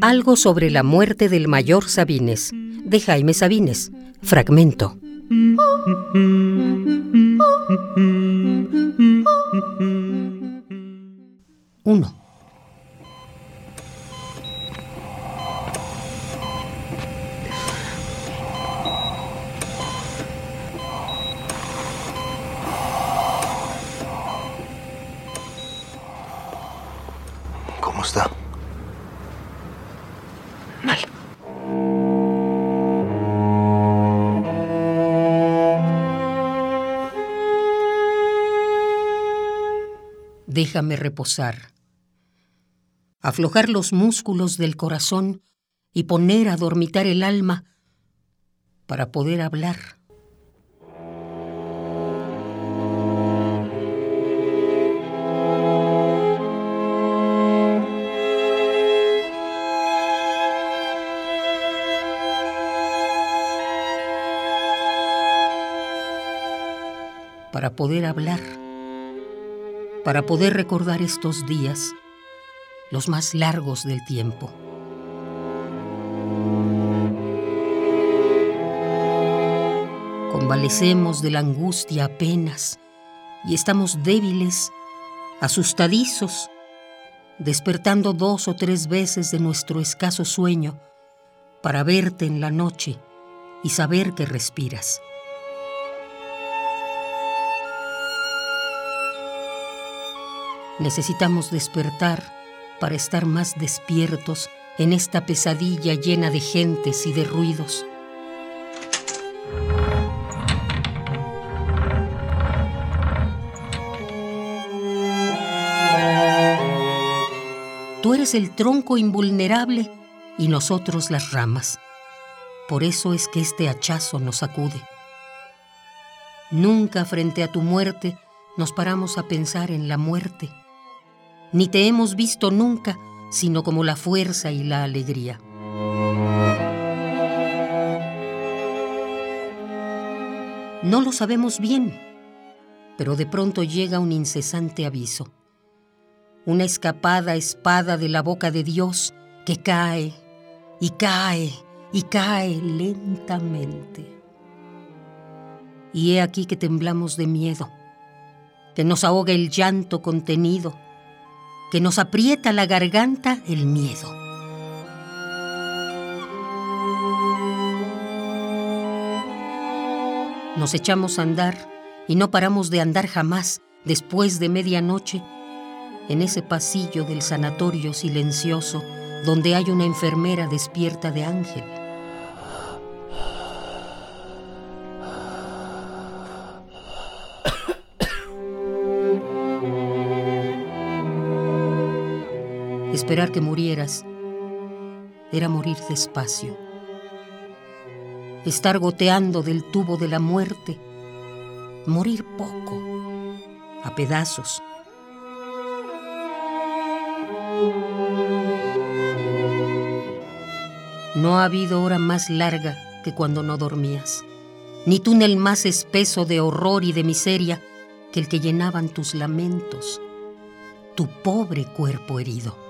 Algo sobre la muerte del mayor Sabines, de Jaime Sabines, fragmento. Uno. ¿Cómo está? Mal. Déjame reposar, aflojar los músculos del corazón y poner a dormitar el alma para poder hablar. Para poder hablar, para poder recordar estos días, los más largos del tiempo. Convalecemos de la angustia apenas y estamos débiles, asustadizos, despertando dos o tres veces de nuestro escaso sueño para verte en la noche y saber que respiras. Necesitamos despertar para estar más despiertos en esta pesadilla llena de gentes y de ruidos. Tú eres el tronco invulnerable y nosotros las ramas. Por eso es que este hachazo nos sacude. Nunca frente a tu muerte nos paramos a pensar en la muerte ni te hemos visto nunca, sino como la fuerza y la alegría. No lo sabemos bien, pero de pronto llega un incesante aviso, una escapada espada de la boca de Dios que cae y cae y cae lentamente. Y he aquí que temblamos de miedo, que nos ahoga el llanto contenido, que nos aprieta la garganta el miedo. Nos echamos a andar y no paramos de andar jamás después de medianoche en ese pasillo del sanatorio silencioso donde hay una enfermera despierta de ángel. Esperar que murieras era morir despacio. Estar goteando del tubo de la muerte, morir poco, a pedazos. No ha habido hora más larga que cuando no dormías, ni túnel más espeso de horror y de miseria que el que llenaban tus lamentos, tu pobre cuerpo herido.